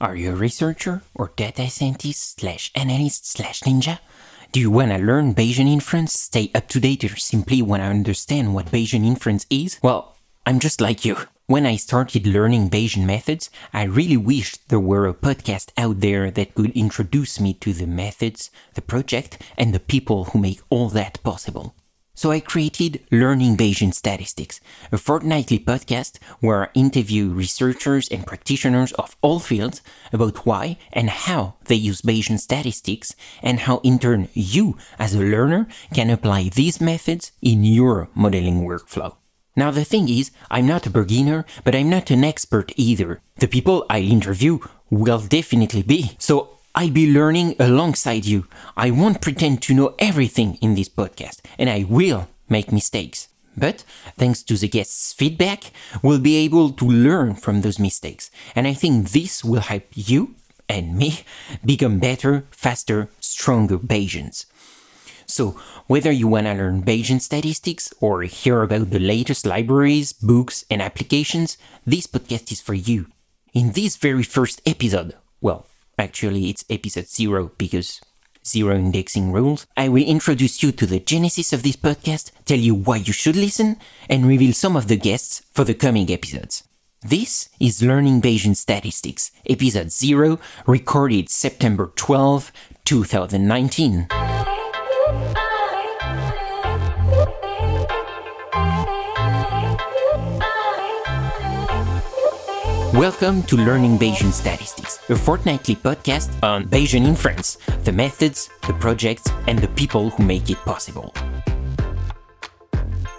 Are you a researcher or data scientist slash analyst slash ninja? Do you want to learn Bayesian inference, stay up to date, or simply want to understand what Bayesian inference is? Well, I'm just like you. When I started learning Bayesian methods, I really wished there were a podcast out there that could introduce me to the methods, the project, and the people who make all that possible. So I created Learning Bayesian Statistics, a fortnightly podcast where I interview researchers and practitioners of all fields about why and how they use Bayesian statistics and how in turn you as a learner can apply these methods in your modeling workflow. Now the thing is, I'm not a beginner, but I'm not an expert either. The people I interview will definitely be. So I'll be learning alongside you. I won't pretend to know everything in this podcast, and I will make mistakes. But thanks to the guests' feedback, we'll be able to learn from those mistakes. And I think this will help you and me become better, faster, stronger Bayesians. So, whether you want to learn Bayesian statistics or hear about the latest libraries, books, and applications, this podcast is for you. In this very first episode, well, Actually, it's episode zero because zero indexing rules. I will introduce you to the genesis of this podcast, tell you why you should listen, and reveal some of the guests for the coming episodes. This is Learning Bayesian Statistics, episode 0, recorded September 12, 2019. Welcome to Learning Bayesian Statistics, a fortnightly podcast on Bayesian inference, the methods, the projects, and the people who make it possible.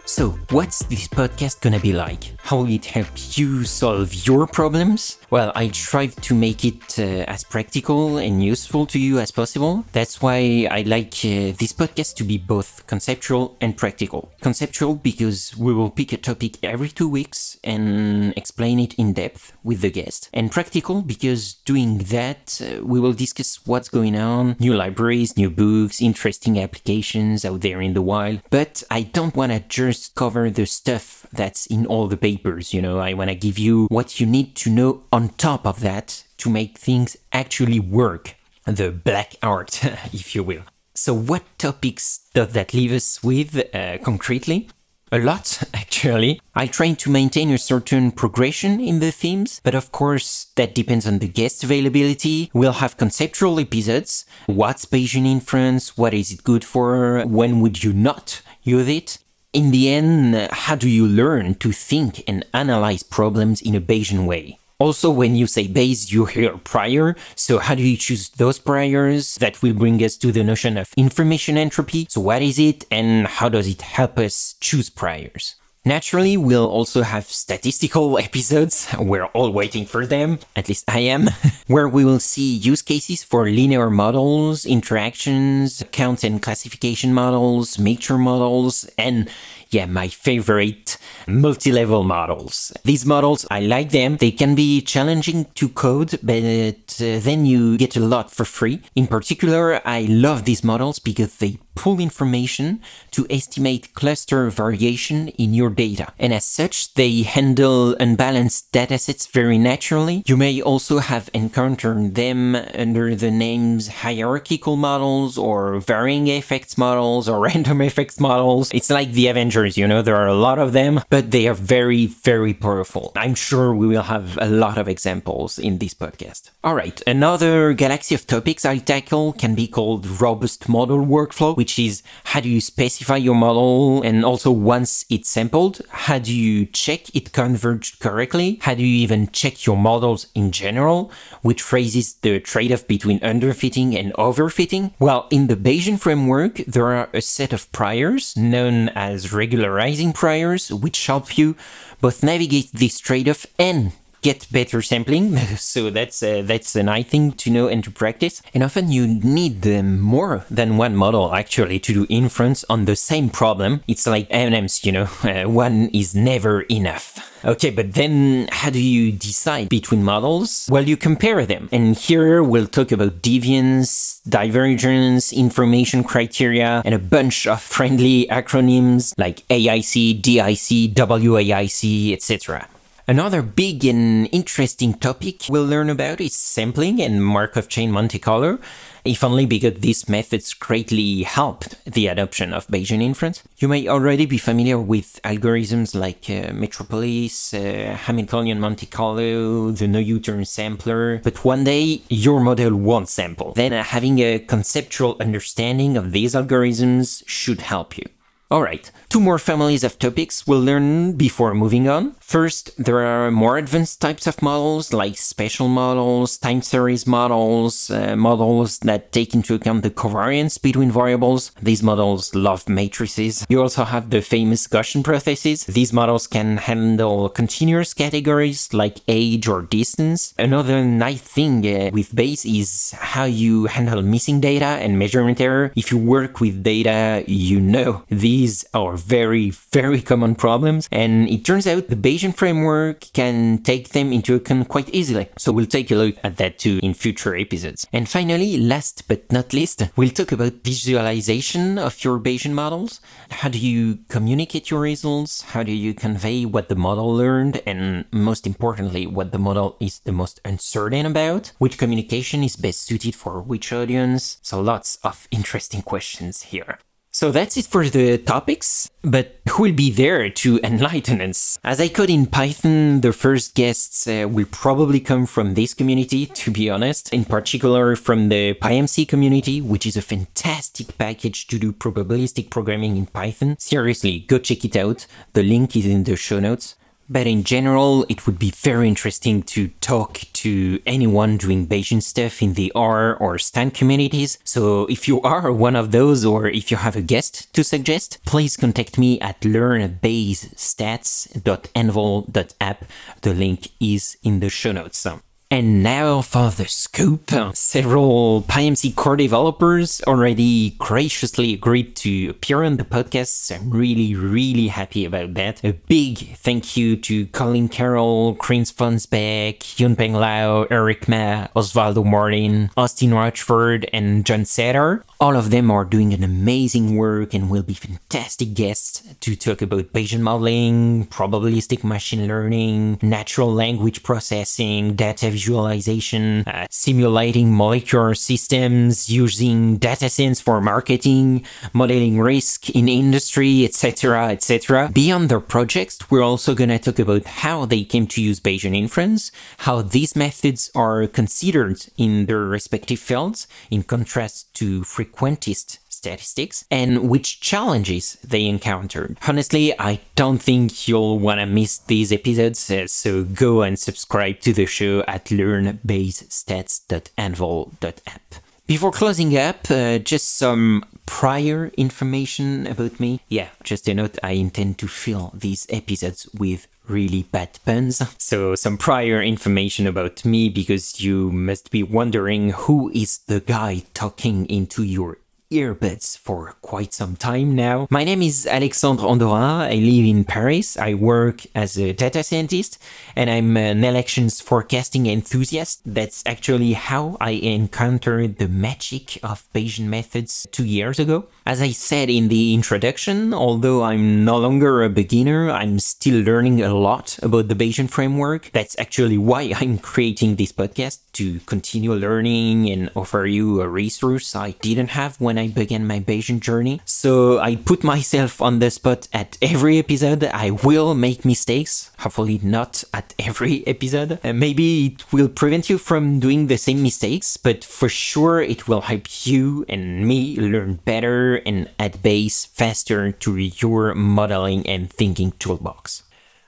So, what's this podcast gonna be like? How will it help you solve your problems? Well, I try to make it uh, as practical and useful to you as possible. That's why I like uh, this podcast to be both conceptual and practical. Conceptual because we will pick a topic every two weeks and explain it in depth with the guest. And practical because doing that, uh, we will discuss what's going on, new libraries, new books, interesting applications out there in the wild. But I don't want to just cover the stuff that's in all the papers, you know. I want to give you what you need to know on top of that to make things actually work. The black art, if you will. So, what topics does that leave us with uh, concretely? A lot, actually. I try to maintain a certain progression in the themes, but of course, that depends on the guest availability. We'll have conceptual episodes. What's Bayesian inference? What is it good for? When would you not use it? In the end, how do you learn to think and analyze problems in a Bayesian way? Also, when you say Bayes, you hear prior. So how do you choose those priors? That will bring us to the notion of information entropy. So what is it and how does it help us choose priors? Naturally, we'll also have statistical episodes. We're all waiting for them, at least I am, where we will see use cases for linear models, interactions, count and classification models, mixture models, and yeah, my favorite multi-level models. These models, I like them. They can be challenging to code, but uh, then you get a lot for free. In particular, I love these models because they pull information to estimate cluster variation in your data. And as such, they handle unbalanced datasets very naturally. You may also have encountered them under the names hierarchical models or varying effects models or random effects models. It's like the Avengers, you know, there are a lot of them, but they are very, very powerful. I'm sure we will have a lot of examples in this podcast. All right, another galaxy of topics I'll tackle can be called robust model workflow, which which is how do you specify your model and also once it's sampled, how do you check it converged correctly? How do you even check your models in general, which raises the trade-off between underfitting and overfitting? Well, in the Bayesian framework, there are a set of priors known as regularizing priors, which help you both navigate this trade-off and get better sampling. so that's uh, that's a nice thing to know and to practice. And often you need more than one model actually to do inference on the same problem. It's like M&Ms, you know, uh, one is never enough. Okay, but then how do you decide between models? Well, you compare them. And here we'll talk about deviance, divergence, information criteria, and a bunch of friendly acronyms like AIC, DIC, WAIC, etc. Another big and interesting topic we'll learn about is sampling and Markov chain Monte Carlo, if only because these methods greatly helped the adoption of Bayesian inference. You may already be familiar with algorithms like uh, Metropolis, uh, Hamiltonian Monte Carlo, the no U-turn sampler, but one day your model won't sample. Then uh, having a conceptual understanding of these algorithms should help you. Alright, two more families of topics we'll learn before moving on. First, there are more advanced types of models like spatial models, time series models, uh, models that take into account the covariance between variables. These models love matrices. You also have the famous Gaussian processes. These models can handle continuous categories like age or distance. Another nice thing uh, with Bayes is how you handle missing data and measurement error. If you work with data, you know these are very, very common problems. And it turns out the Bayesian framework can take them into account quite easily. So we'll take a look at that too in future episodes. And finally, last but not least, we'll talk about visualization of your Bayesian models. How do you communicate your results? How do you convey what the model learned? And most importantly, what the model is the most uncertain about? Which communication is best suited for which audience? So lots of interesting questions here. So that's it for the topics, but who will be there to enlighten us? As I code in Python, the first guests uh, will probably come from this community, to be honest, in particular from the PyMC community, which is a fantastic package to do probabilistic programming in Python. Seriously, go check it out. The link is in the show notes. But in general, it would be very interesting to talk to anyone doing Bayesian stuff in the R or Stan communities. So if you are one of those or if you have a guest to suggest, please contact me at learnbayesstats.anvil.app. The link is in the show notes. And now for the scoop. Several PyMC core developers already graciously agreed to appear on the podcast. I'm really, really happy about that. A big thank you to Colin Carroll, Chris Fonnesbeck, Junpeng Lao, Eric Ma, Osvaldo Martin, Austin Rochford, and Jon Sedar. All of them are doing an amazing work and will be fantastic guests to talk about Bayesian modeling, probabilistic machine learning, natural language processing, data visualization, uh, simulating molecular systems, using data science for marketing, modeling risk in industry, etc., etc. Beyond their projects, we're also going to talk about how they came to use Bayesian inference, how these methods are considered in their respective fields, in contrast to frequentist statistics and which challenges they encountered. Honestly, I don't think you'll want to miss these episodes, uh, so go and subscribe to the show at learnbayesstats.anvil.app. Before closing up, uh, just some prior information about me. Yeah, just a note, I intend to fill these episodes with really bad puns. So some prior information about me because you must be wondering who is the guy talking into your earbuds for quite some time now. My name is Alexandre Andorra. I live in Paris. I work as a data scientist and I'm an elections forecasting enthusiast. That's actually how I encountered the magic of Bayesian methods two years ago. As I said in the introduction, although I'm no longer a beginner, I'm still learning a lot about the Bayesian framework. That's actually why I'm creating this podcast to continue learning and offer you a resource I didn't have when I began my Bayesian journey. So I put myself on the spot at every episode. I will make mistakes, hopefully not at every episode. Uh, maybe it will prevent you from doing the same mistakes, but for sure it will help you and me learn better and add Bayes faster to your modeling and thinking toolbox.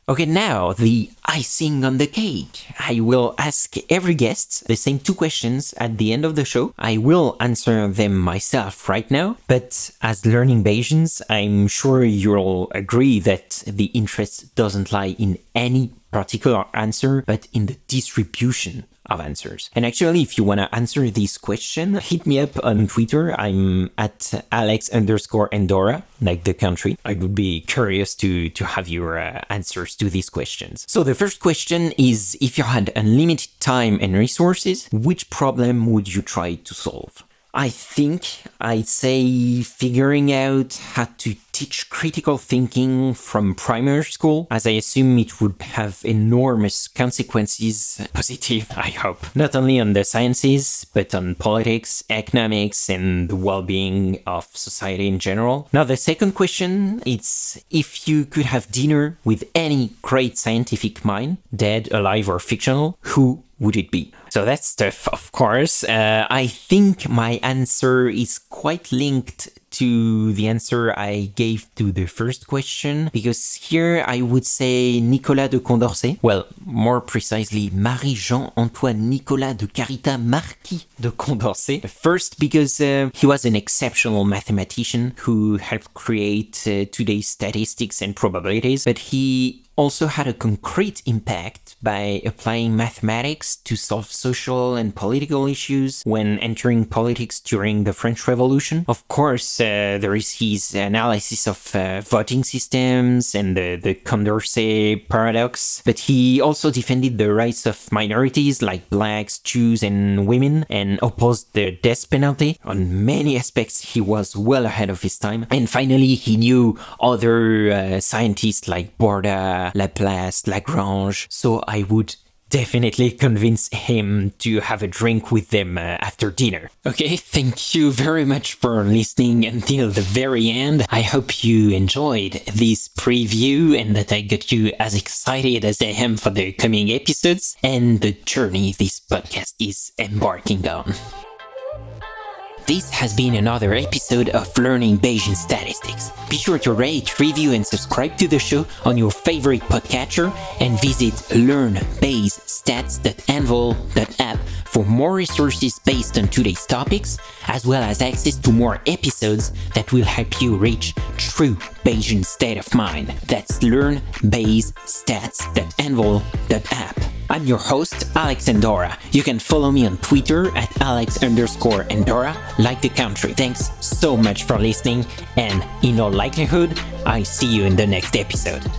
Okay, now the icing on the cake. I will ask every guest the same two questions at the end of the show. I will answer them myself right now, but as learning Bayesians, I'm sure you'll agree that the interest doesn't lie in any particular answer, but in the distribution of answers. And actually, if you want to answer this question, hit me up on Twitter. I'm at Alex underscore Andorra, like the country. I would be curious to, to have your uh, answers to these questions. So the first question is, if you had unlimited time and resources, which problem would you try to solve? I think I'd say figuring out how to teach critical thinking from primary school, as I assume it would have enormous consequences, positive, I hope, not only on the sciences, but on politics, economics, and the well-being of society in general. Now, the second question is if you could have dinner with any great scientific mind, dead, alive, or fictional, who would it be? So that's tough, of course. Uh, I think my answer is quite linked to the answer I gave to the first question, because here I would say Nicolas de Condorcet. Well, more precisely, Marie-Jean Antoine Nicolas de Caritat Marquis de Condorcet. First, because uh, he was an exceptional mathematician who helped create uh, today's statistics and probabilities, but he also had a concrete impact by applying mathematics to solve social and political issues when entering politics during the French Revolution. Of course, uh, there is his analysis of uh, voting systems and the, the Condorcet paradox, but he also defended the rights of minorities like blacks, Jews, and women and opposed the death penalty. On many aspects, he was well ahead of his time. And finally, he knew other uh, scientists like Borda, Laplace, Lagrange, so I would definitely convince him to have a drink with them uh, after dinner. Okay, thank you very much for listening until the very end. I hope you enjoyed this preview and that I got you as excited as I am for the coming episodes and the journey this podcast is embarking on. This has been another episode of Learning Bayesian Statistics. Be sure to rate, review, and subscribe to the show on your favorite podcatcher and visit learnbayesstats.anvil.app for more resources based on today's topics, as well as access to more episodes that will help you reach true Bayesian state of mind. That's learnbayesstats.anvil.app. I'm your host, Alex Andorra. You can follow me on Twitter at Alex underscore Andorra, like the country. Thanks so much for listening, and in all likelihood, I see you in the next episode.